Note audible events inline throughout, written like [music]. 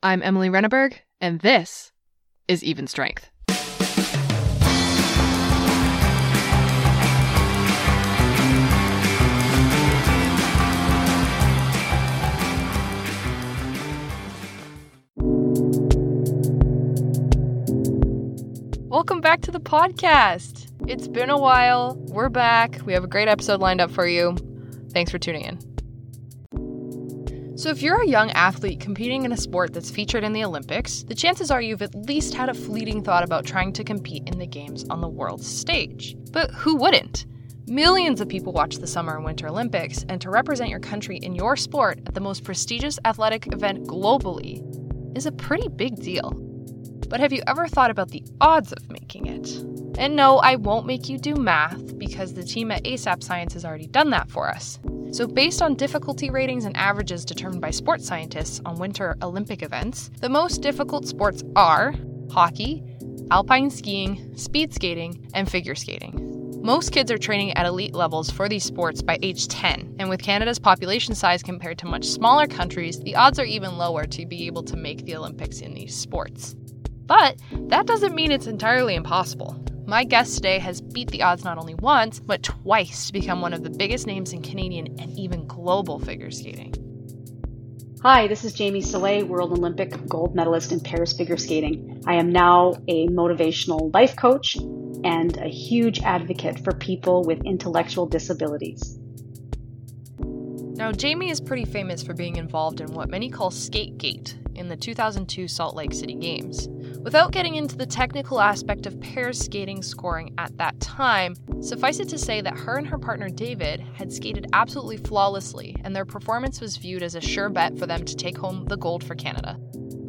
I'm Emily Renneberg, and this is Even Strength. Welcome back to the podcast. It's been a while. We're back. We have a great episode lined up for you. Thanks for tuning in. So, if you're a young athlete competing in a sport that's featured in the Olympics, the chances are you've at least had a fleeting thought about trying to compete in the Games on the world stage. But who wouldn't? Millions of people watch the Summer and Winter Olympics, and to represent your country in your sport at the most prestigious athletic event globally is a pretty big deal. But have you ever thought about the odds of making it? And no, I won't make you do math because the team at ASAP Science has already done that for us. So, based on difficulty ratings and averages determined by sports scientists on Winter Olympic events, the most difficult sports are hockey, alpine skiing, speed skating, and figure skating. Most kids are training at elite levels for these sports by age 10, and with Canada's population size compared to much smaller countries, the odds are even lower to be able to make the Olympics in these sports. But that doesn't mean it's entirely impossible. My guest today has beat the odds not only once, but twice to become one of the biggest names in Canadian and even global figure skating. Hi, this is Jamie Salé, World Olympic gold medalist in pairs figure skating. I am now a motivational life coach and a huge advocate for people with intellectual disabilities. Now, Jamie is pretty famous for being involved in what many call Skategate in the 2002 Salt Lake City Games. Without getting into the technical aspect of pair skating scoring at that time, suffice it to say that her and her partner David had skated absolutely flawlessly, and their performance was viewed as a sure bet for them to take home the gold for Canada.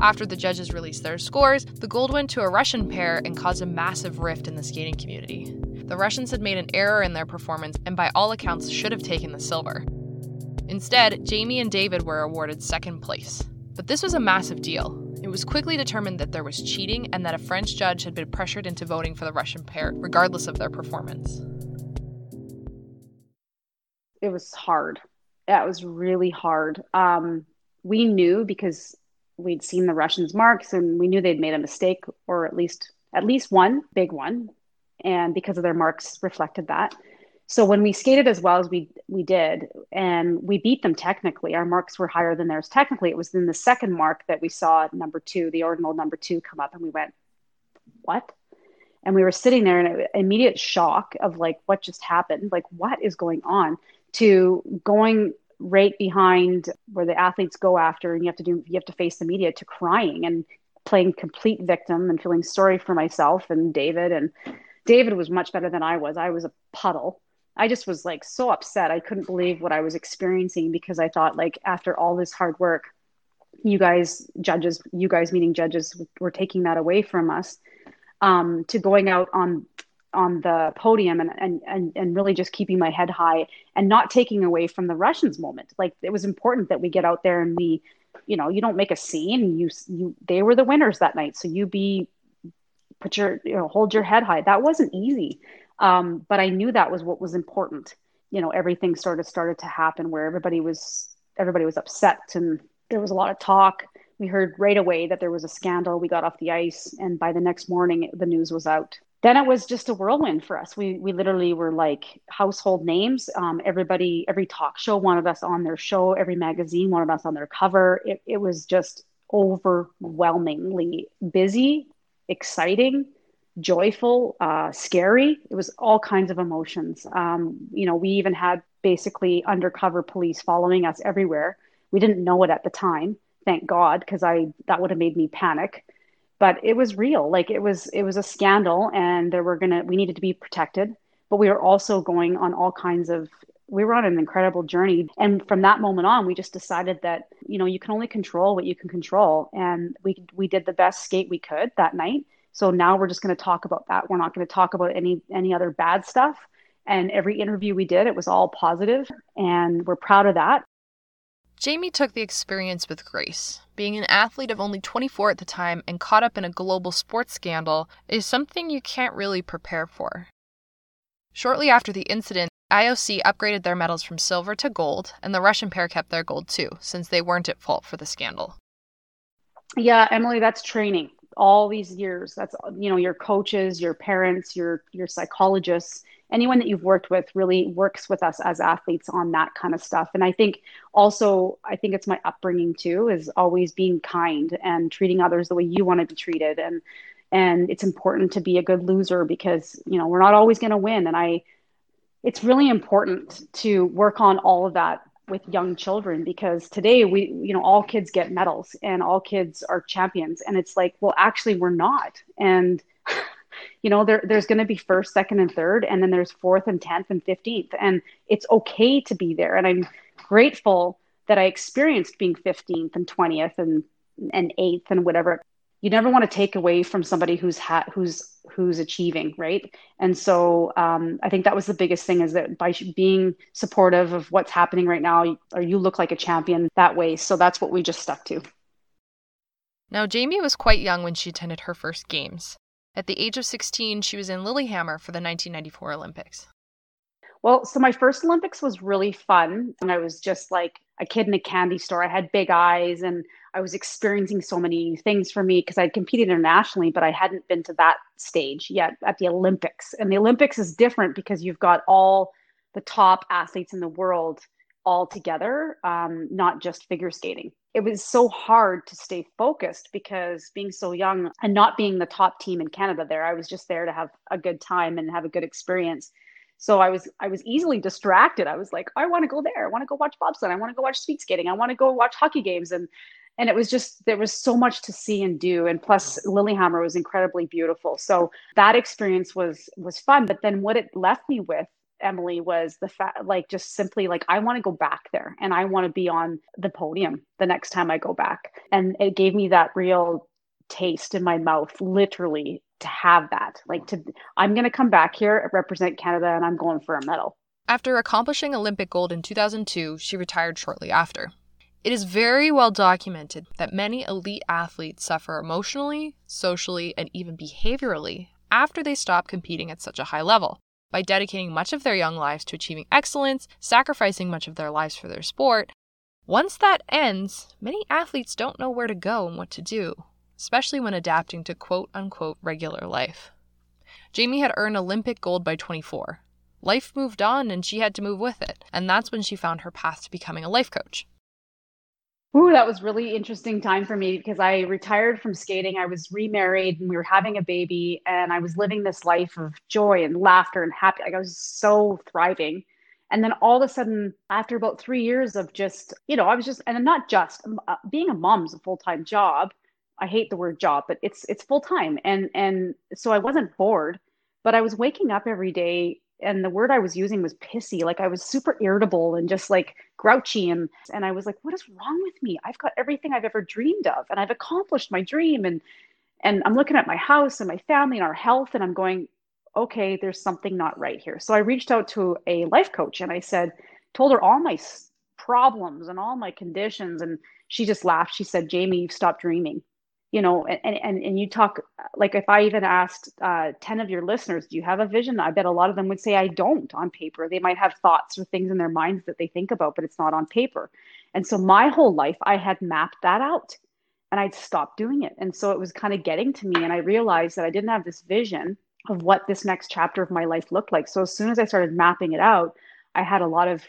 After the judges released their scores, the gold went to a Russian pair and caused a massive rift in the skating community. The Russians had made an error in their performance and, by all accounts, should have taken the silver. Instead, Jamie and David were awarded second place. But this was a massive deal. It was quickly determined that there was cheating and that a French judge had been pressured into voting for the Russian pair, regardless of their performance. It was hard. That was really hard. Um, we knew because we'd seen the Russians' marks and we knew they'd made a mistake, or at least at least one big one, and because of their marks reflected that. So when we skated as well as we we did, and we beat them technically, our marks were higher than theirs. Technically, it was in the second mark that we saw number two, the ordinal number two, come up, and we went, "What?" And we were sitting there in immediate shock of like, "What just happened? Like, what is going on?" To going right behind where the athletes go after, and you have to do, you have to face the media, to crying and playing complete victim and feeling sorry for myself and David and. David was much better than I was. I was a puddle I just was like so upset. I couldn't believe what I was experiencing because I thought like after all this hard work, you guys judges, you guys meeting judges, were taking that away from us. Um, to going out on on the podium and, and and and really just keeping my head high and not taking away from the Russians moment. Like it was important that we get out there and we, you know, you don't make a scene. You you they were the winners that night, so you be put your you know hold your head high. That wasn't easy. Um, but I knew that was what was important. You know, everything sort of started to happen where everybody was everybody was upset and there was a lot of talk. We heard right away that there was a scandal. We got off the ice, and by the next morning, the news was out. Then it was just a whirlwind for us. We we literally were like household names. Um, everybody, every talk show wanted us on their show. Every magazine wanted us on their cover. It it was just overwhelmingly busy, exciting, joyful, uh, scary. It was all kinds of emotions. Um, you know, we even had basically undercover police following us everywhere. We didn't know it at the time, thank God, because I that would have made me panic. But it was real. Like it was it was a scandal, and there were gonna we needed to be protected. But we were also going on all kinds of we were on an incredible journey and from that moment on we just decided that you know you can only control what you can control and we we did the best skate we could that night so now we're just going to talk about that. We're not going to talk about any any other bad stuff. And every interview we did, it was all positive, and we're proud of that. Jamie took the experience with grace. Being an athlete of only 24 at the time and caught up in a global sports scandal is something you can't really prepare for. Shortly after the incident, IOC upgraded their medals from silver to gold, and the Russian pair kept their gold too, since they weren't at fault for the scandal. Yeah, Emily, that's training. All these years, that's you know your coaches, your parents, your your psychologists, anyone that you've worked with really works with us as athletes on that kind of stuff. And I think also, I think it's my upbringing too, is always being kind and treating others the way you want to be treated. And and it's important to be a good loser because you know we're not always going to win. And I, it's really important to work on all of that with young children because today we you know all kids get medals and all kids are champions. And it's like well actually we're not. And [laughs] you know there, there's going to be first second and third and then there's fourth and 10th and 15th and it's okay to be there. And i'm grateful that i experienced being 15th and 20th and and 8th and whatever you never want to take away from somebody who's ha- who's who's achieving right? And so um, i think that was the biggest thing is that by being supportive of what's happening right now or you look like a champion that way. So that's what we just stuck to. Now jamie was quite young when she attended her first games. At the age of 16 she was in lillehammer for the 1994 olympics well, so my first Olympics was really fun. And I was just like a kid in a candy store. I had big eyes and I was experiencing so many things for me because I'd competed internationally, but I hadn't been to that stage yet at the Olympics. And the Olympics is different because you've got all the top athletes in the world all together, um, not just figure skating. It was so hard to stay focused because being so young and not being the top team in Canada there, I was just there to have a good time and have a good experience. So I was I was easily distracted. I was like, I want to go there. I want to go watch bobsled. I want to go watch speed skating. I want to go watch hockey games. And and it was just there was so much to see and do. And plus Lillehammer was incredibly beautiful. So that experience was was fun. But then what it left me with Emily was the fact like just simply like I want to go back there and I want to be on the podium the next time I go back. And it gave me that real taste in my mouth literally to have that. Like to I'm going to come back here, represent Canada and I'm going for a medal. After accomplishing Olympic gold in 2002, she retired shortly after. It is very well documented that many elite athletes suffer emotionally, socially, and even behaviorally after they stop competing at such a high level. By dedicating much of their young lives to achieving excellence, sacrificing much of their lives for their sport, once that ends, many athletes don't know where to go and what to do especially when adapting to quote unquote regular life. Jamie had earned Olympic gold by 24. Life moved on and she had to move with it, and that's when she found her path to becoming a life coach. Ooh, that was really interesting time for me because I retired from skating. I was remarried and we were having a baby and I was living this life of joy and laughter and happy. Like I was so thriving. And then all of a sudden, after about three years of just, you know, I was just, and I'm not just uh, being a mom is a full time job. I hate the word job, but it's it's full time, and and so I wasn't bored, but I was waking up every day, and the word I was using was pissy. Like I was super irritable and just like grouchy, and and I was like, what is wrong with me? I've got everything I've ever dreamed of, and I've accomplished my dream, and and I'm looking at my house and my family and our health, and I'm going, okay, there's something not right here. So I reached out to a life coach, and I said, told her all my problems and all my conditions, and she just laughed. She said, Jamie, you've stopped dreaming you know and and, and you talk like if i even asked uh, 10 of your listeners do you have a vision? I bet a lot of them would say i don't on paper. They might have thoughts or things in their minds that they think about but it's not on paper. And so my whole life i had mapped that out and i'd stopped doing it. And so it was kind of getting to me and i realized that i didn't have this vision of what this next chapter of my life looked like. So as soon as i started mapping it out i had a lot of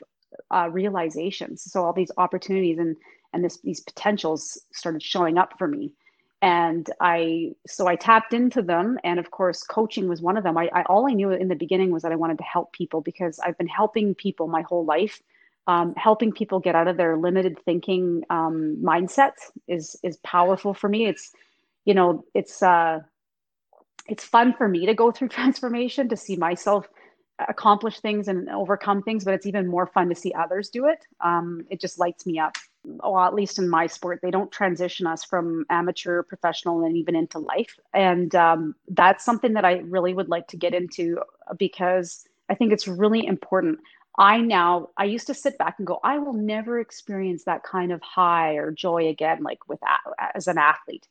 uh, realizations. So all these opportunities and and this, these potentials started showing up for me and i so i tapped into them. And of course coaching was one of them. I, I, all i knew in the beginning was that i wanted to help people because i've been helping people my whole life. Um, helping people get out of their limited thinking um, mindset is is powerful for me. It's you know it's uh it's fun for me to go through [laughs] transformation to see myself accomplish things and overcome things but it's even more fun to see others do it. Um, it just lights me up well, at least in my sport, they don't transition us from amateur, professional, and even into life. And um, that's something that I really would like to get into because I think it's really important. I now, I used to sit back and go, I will never experience that kind of high or joy again, like with as an athlete.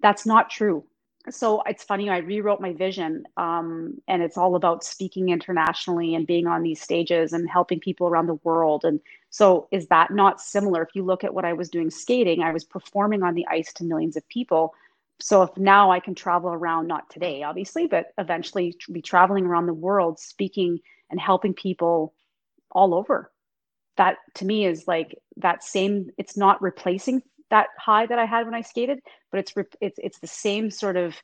That's not true. So it's funny i rewrote my vision um, and it's all about speaking internationally and being on these stages and helping people around the world. And so is that not similar? If you look at what i was doing skating i was performing on the ice to millions of people. So if now i can travel around not today obviously but eventually be traveling around the world speaking and helping people all over. That to me is like that same it's not replacing that high that I had when I skated, but it's it's it's the same sort of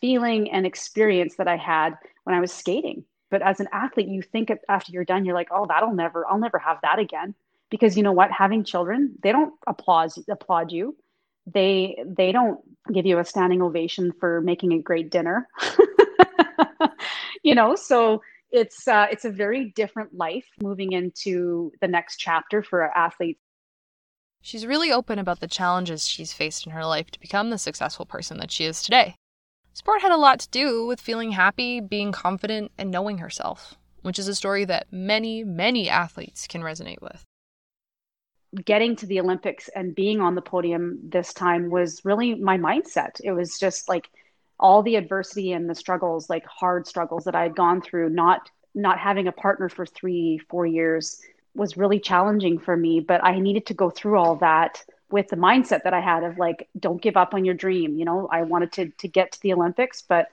feeling and experience that I had when I was skating. But as an athlete, you think after you're done, you're like, oh, that'll never, I'll never have that again. Because you know what, having children, they don't applaud applaud you. They they don't give you a standing ovation for making a great dinner. [laughs] you know, so it's uh, it's a very different life moving into the next chapter for athletes She's really open about the challenges she's faced in her life to become the successful person that she is today. Sport had a lot to do with feeling happy, being confident, and knowing herself, which is a story that many, many athletes can resonate with. Getting to the Olympics and being on the podium this time was really my mindset. It was just like all the adversity and the struggles, like hard struggles that I had gone through, not not having a partner for three, four years, was really challenging for me, but I needed to go through all that with the mindset that I had of like, don't give up on your dream. You know, I wanted to to get to the Olympics, but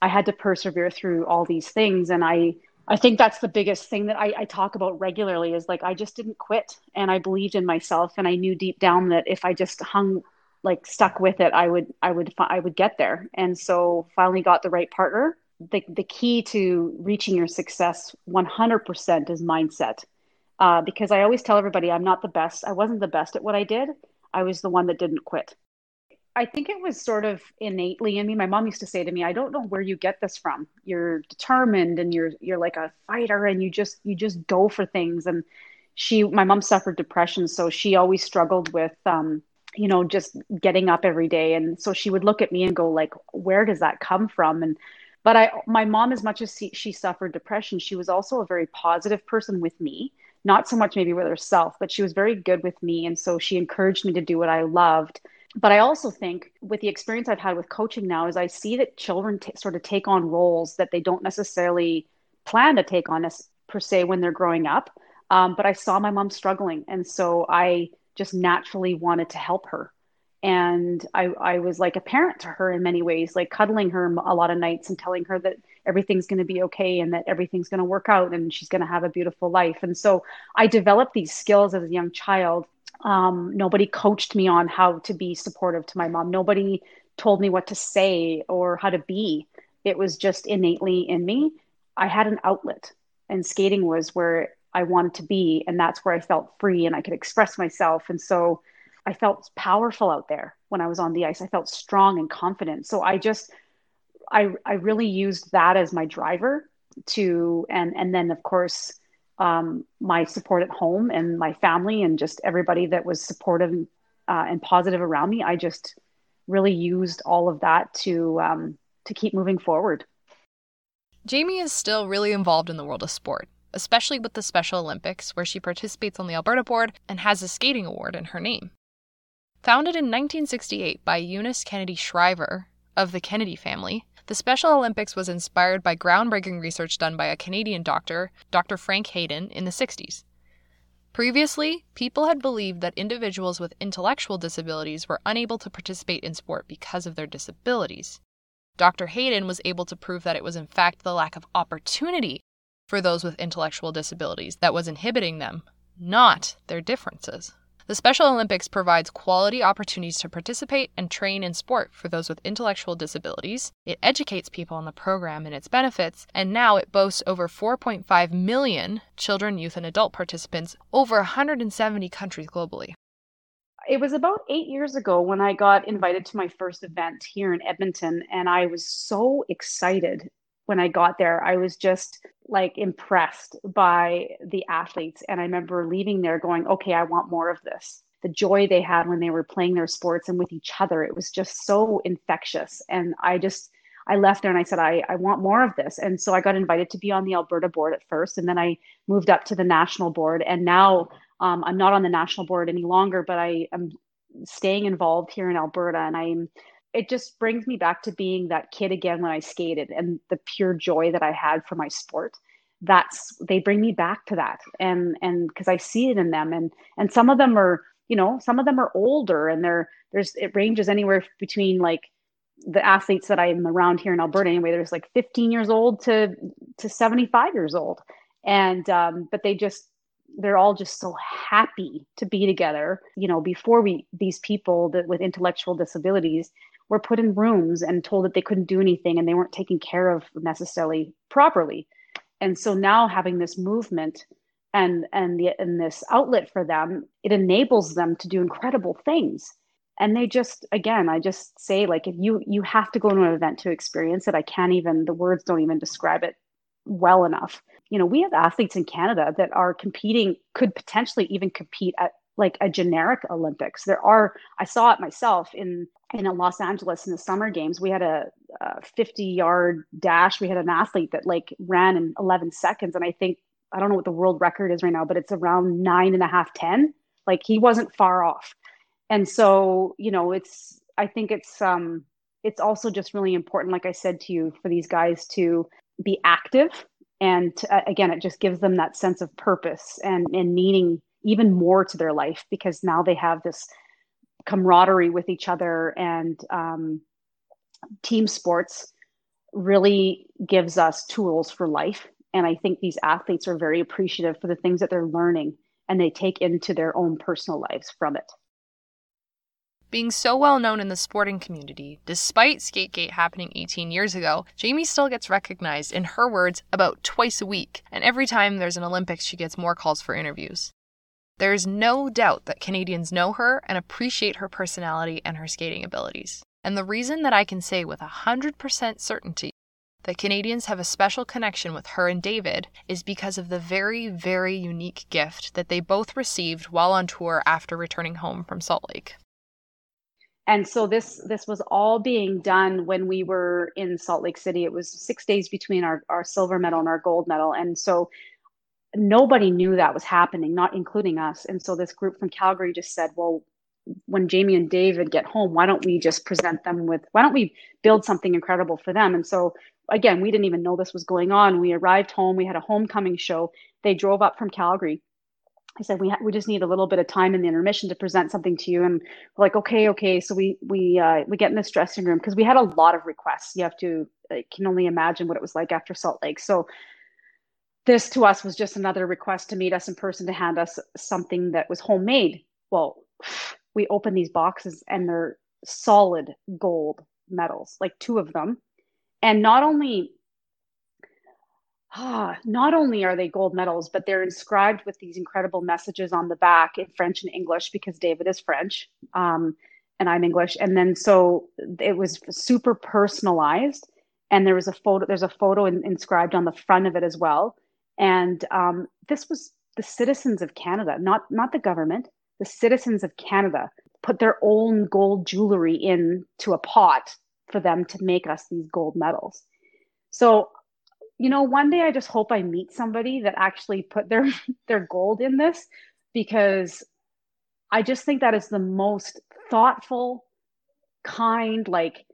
I had to persevere through all these things. And I I think that's the biggest thing that I, I talk about regularly is like I just didn't quit and I believed in myself and I knew deep down that if I just hung like stuck with it, I would I would I would get there. And so finally got the right partner. The the key to reaching your success 100% is mindset uh, because I always tell everybody I'm not the best. I wasn't the best at what I did. I was the one that didn't quit. I think it was sort of innately in me. My mom used to say to me, "I don't know where you get this from. You're determined and you're you're like a fighter and you just you just go for things." And she, my mom suffered depression, so she always struggled with, um, you know, just getting up every day. And so she would look at me and go, like, "Where does that come from?" And but I, my mom, as much as she, she suffered depression, she was also a very positive person with me not so much maybe with herself, but she was very good with me. And so she encouraged me to do what I loved. But I also think with the experience I've had with coaching now is I see that children t- sort of take on roles that they don't necessarily plan to take on as, per se when they're growing up. Um, but I saw my mom struggling. And so I just naturally wanted to help her and I, I was like a parent to her in many ways like cuddling her a lot of nights and telling her that everything's going to be okay and that everything's going to work out and she's going to have a beautiful life. And so i developed these skills as a young child. Um, nobody coached me on how to be supportive to my mom. Nobody told me what to say or how to be. It was just innately in me. I had an outlet and skating was where i wanted to be and that's where i felt free and i could express myself. And so I felt powerful out there when I was on the ice. I felt strong and confident. So I just I I really used that as my driver to and and then of course um, my support at home and my family and just everybody that was supportive uh, and positive around me. I just really used all of that to um, to keep moving forward. Jamie is still really involved in the world of sport, especially with the Special Olympics, where she participates on the Alberta board and has a skating award in her name. Founded in 1968 by Eunice Kennedy Shriver of the Kennedy family, the Special Olympics was inspired by groundbreaking research done by a Canadian doctor, Dr. Frank Hayden, in the 60s. Previously, people had believed that individuals with intellectual disabilities were unable to participate in sport because of their disabilities. Dr. Hayden was able to prove that it was in fact the lack of opportunity for those with intellectual disabilities that was inhibiting them, not their differences. The Special Olympics provides quality opportunities to participate and train in sport for those with intellectual disabilities. It educates people on the program and its benefits, and now it boasts over 4.5 million children, youth, and adult participants over 170 countries globally. It was about eight years ago when I got invited to my first event here in Edmonton, and I was so excited when I got there. I was just like impressed by the athletes. And I remember leaving there going, okay, I want more of this. The joy they had when they were playing their sports and with each other, it was just so infectious. And I just, I left there and I said, I, I want more of this. And so I got invited to be on the Alberta board at first. And then I moved up to the national board. And now um, I'm not on the national board any longer, but I am staying involved here in Alberta. And I'm it just brings me back to being that kid again when I skated and the pure joy that I had for my sport. That's they bring me back to that. And and because I see it in them and and some of them are, you know, some of them are older and they're there's it ranges anywhere between like the athletes that I'm around here in Alberta anyway, there's like 15 years old to to 75 years old. And um, but they just they're all just so happy to be together. You know, before we these people that with intellectual disabilities were put in rooms and told that they couldn't do anything and they weren't taken care of necessarily properly. And so now having this movement and and the and this outlet for them, it enables them to do incredible things. And they just again, I just say like if you you have to go to an event to experience it. I can't even the words don't even describe it well enough. You know, we have athletes in Canada that are competing, could potentially even compete at like a generic Olympics. There are, I saw it myself in in Los Angeles in the summer games. We had a, a 50 yard dash. We had an athlete that like ran in 11 seconds, and I think I don't know what the world record is right now, but it's around nine and a half, ten. Like he wasn't far off. And so, you know, it's I think it's um it's also just really important, like I said to you, for these guys to be active and uh, again it just gives them that sense of purpose and and meaning even more to their life because now they have this camaraderie with each other and um, team sports really gives us tools for life. And i think these athletes are very appreciative for the things that they're learning and they take into their own personal lives from it. Being so well known in the sporting community, despite Skategate happening 18 years ago, Jamie still gets recognized, in her words, about twice a week, and every time there's an Olympics, she gets more calls for interviews. There is no doubt that Canadians know her and appreciate her personality and her skating abilities. And the reason that I can say with 100% certainty that Canadians have a special connection with her and David is because of the very, very unique gift that they both received while on tour after returning home from Salt Lake and so this this was all being done when we were in Salt Lake City. It was six days between our, our silver medal and our gold medal, and so nobody knew that was happening, not including us. And so this group from Calgary just said, "Well, when Jamie and David get home, why don't we just present them with? Why don't we build something incredible for them?" And so again, we didn't even know this was going on. We arrived home. We had a homecoming show. They drove up from Calgary I said we ha- we just need a little bit of time in the intermission to present something to you, and we're like, okay, okay. So we we uh, we get in this dressing room because we had a lot of requests. You have to I can only imagine what it was like after Salt Lake. So this to us was just another request to meet us in person to hand us something that was homemade. Well, [sighs] we open these boxes and they're solid gold medals, like two of them, and not only [sighs] ah, not only are they gold medals, but they're inscribed with these incredible messages on the back in French and English because David is French um, and I'm English. And then so it was super personalized. And there was a photo, there's a photo in, inscribed on the front of it as well. And um, this was the citizens of Canada, not not the government, the citizens of Canada put their own gold jewelry into a pot for them to make us these gold medals. So you know, one day I just hope I meet somebody that actually put their [laughs] their gold in this because I just think that is the most thoughtful, kind, like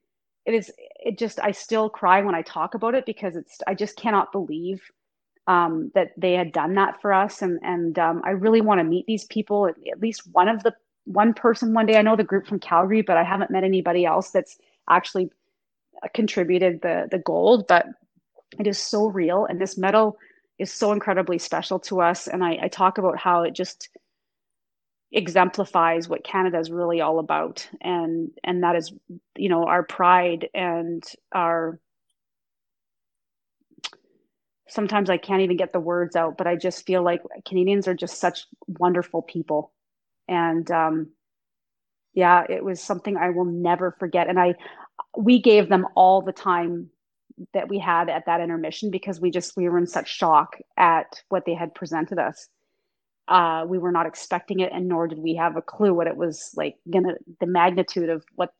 it is it just I still cry when I talk about it because it's I just cannot believe um, that they had done that for us. And and um, I really want to meet these people at, least one of the one person one day. I know the group from Calgary but I haven't met anybody else that's actually contributed the the gold but it is so real. And this medal is so incredibly special to us. And I, I talk about how it just exemplifies what canada is really all about. And and that is you know our pride and our sometimes i can't even get the words out but i just feel like canadians are just such wonderful people. And um yeah it was something i will never forget. And i we gave them all the time that we had at that intermission because we just we were in such shock at what they had presented us. Uh, we were not expecting it and nor did we have a clue what it was like gonna the magnitude of what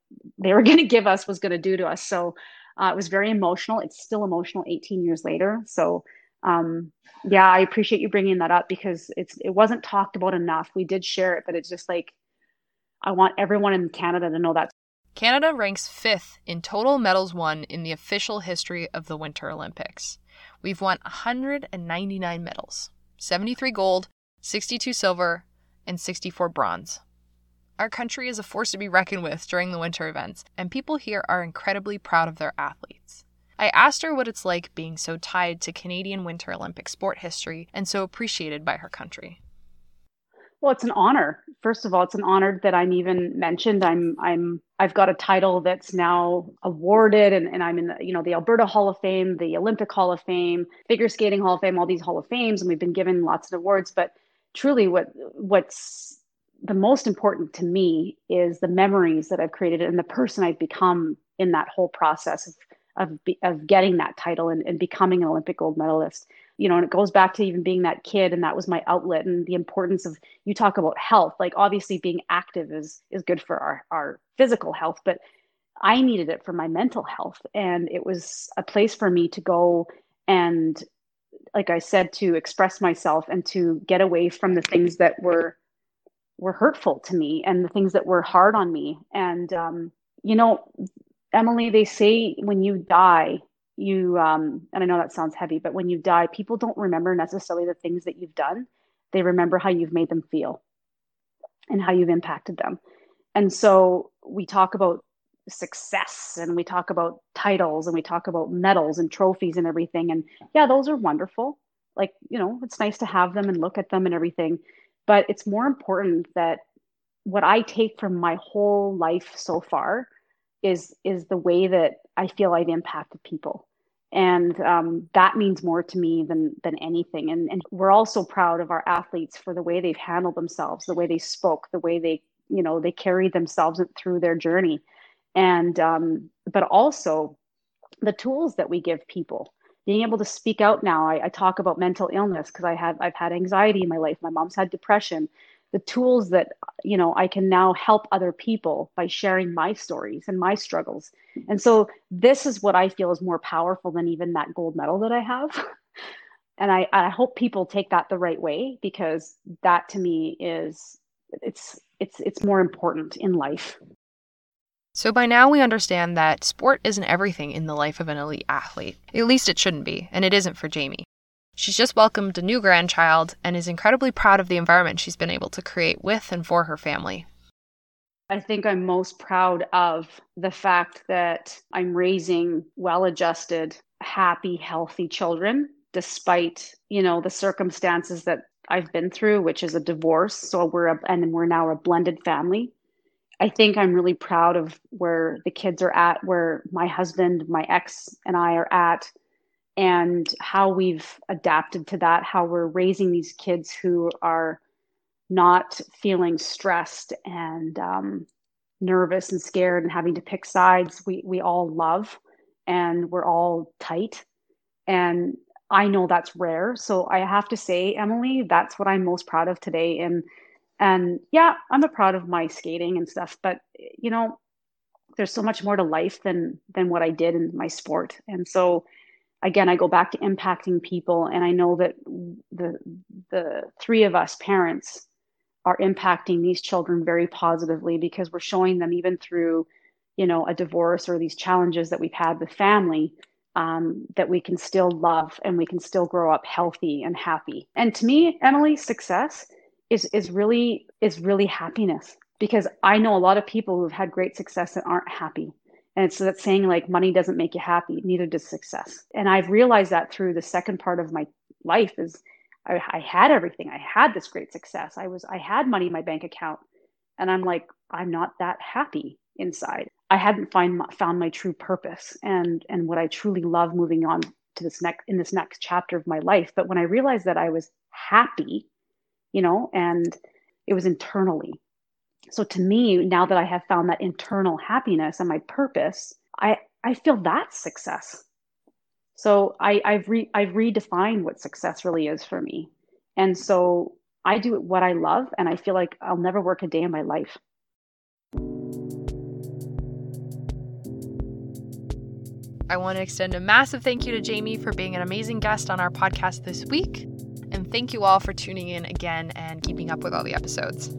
they were [laughs] gonna give us was gonna do to us. So uh, it was very emotional it's still emotional 18 years later so um, yeah i appreciate you bringing that up because it's it wasn't talked about enough we did share it but it's just like i want everyone in canada to know that Canada ranks fifth in total medals won in the official history of the Winter Olympics. We've won 199 medals 73 gold, 62 silver, and 64 bronze. Our country is a force to be reckoned with during the winter events, and people here are incredibly proud of their athletes. I asked her what it's like being so tied to Canadian Winter Olympic sport history and so appreciated by her country. Well, it's an honor. First of all, it's an honor that I'm even mentioned. I'm I'm I've got a title that's now awarded and, and I'm in the, you know, the Alberta Hall of Fame, the Olympic Hall of Fame, Figure Skating Hall of Fame, all these Hall of Fames, and we've been given lots of awards. But truly what what's the most important to me is the memories that I've created and the person I've become in that whole process of of, of getting that title and, and becoming an Olympic gold medalist you know, and it goes back to even being that kid and that was my outlet and the importance of you talk about health. Like obviously being active is is good for our, our physical health, but I needed it for my mental health. And it was a place for me to go and like I said, to express myself and to get away from the things that were were hurtful to me and the things that were hard on me. And um, you know, Emily, they say when you die, you um and i know that sounds heavy but when you die people don't remember necessarily the things that you've done. They remember how you've made them feel and how you've impacted them. And so we talk about success and we talk about titles and we talk about medals and trophies and everything. And yeah those are wonderful. Like you know it's nice to have them and look at them and everything but it's more important that what i take from my whole life so far is is the way that I feel I've impacted people. And um, that means more to me than than anything. And, and we're also proud of our athletes for the way they've handled themselves, the way they spoke, the way they, you know, they carried themselves through their journey. And um, but also the tools that we give people being able to speak out now I, I talk about mental illness because i have i've had anxiety in my life. My mom's had depression. The tools that you know i can now help other people by sharing my stories and my struggles. And so this is what i feel is more powerful than even that gold medal that i have. [laughs] And i i hope people take that the right way because that to me is it's it's it's more important in life so by now we understand that sport isn't everything in the life of an elite athlete. At least it shouldn't be, and it isn't for Jamie. She's just welcomed a new grandchild and is incredibly proud of the environment she's been able to create with and for her family. I think I'm most proud of the fact that I'm raising well adjusted, happy, healthy children despite, you know, the circumstances that I've been through, which is a divorce. So we're a, and we're now a blended family. I think I'm really proud of where the kids are at, where my husband, my ex, and I are at and how we've adapted to that, how we're raising these kids who are not feeling stressed and um, nervous and scared and having to pick sides. We we all love, and we're all tight, and I know that's rare. So I have to say, Emily, that's what I'm most proud of today. And and yeah, I'm proud of my skating and stuff, but you know, there's so much more to life than than what I did in my sport, and so again i go back to impacting people and i know that the the three of us parents are impacting these children very positively because we're showing them even through you know a divorce or these challenges that we've had with family um, that we can still love and we can still grow up healthy and happy. And to me emily success is is really is really happiness because i know a lot of people who've had great success that aren't happy and it's that saying like money doesn't make you happy, neither does success. And I've realized that through the second part of my life is I, I had everything. I had this great success. I was I had money in my bank account, and I'm like I'm not that happy inside. I hadn't find found my true purpose and and what I truly love moving on to this next in this next chapter of my life. But when I realized that I was happy, you know, and it was internally so to me, now that I have found that internal happiness and my purpose, I, I feel that's success. So I, I've re, I've redefined what success really is for me. And so I do what I love and I feel like I'll never work a day in my life. I want to extend a massive thank you to Jamie for being an amazing guest on our podcast this week. Thank you all for tuning in again and keeping up with all the episodes.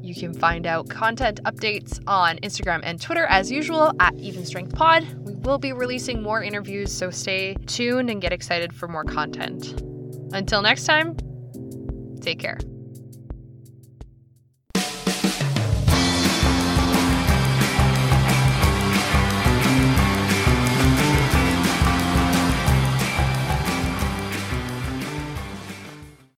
You can find out content updates on Instagram and Twitter as usual at Even Strength Pod. We will be releasing more interviews, so stay tuned and get excited for more content. Until next time, take care.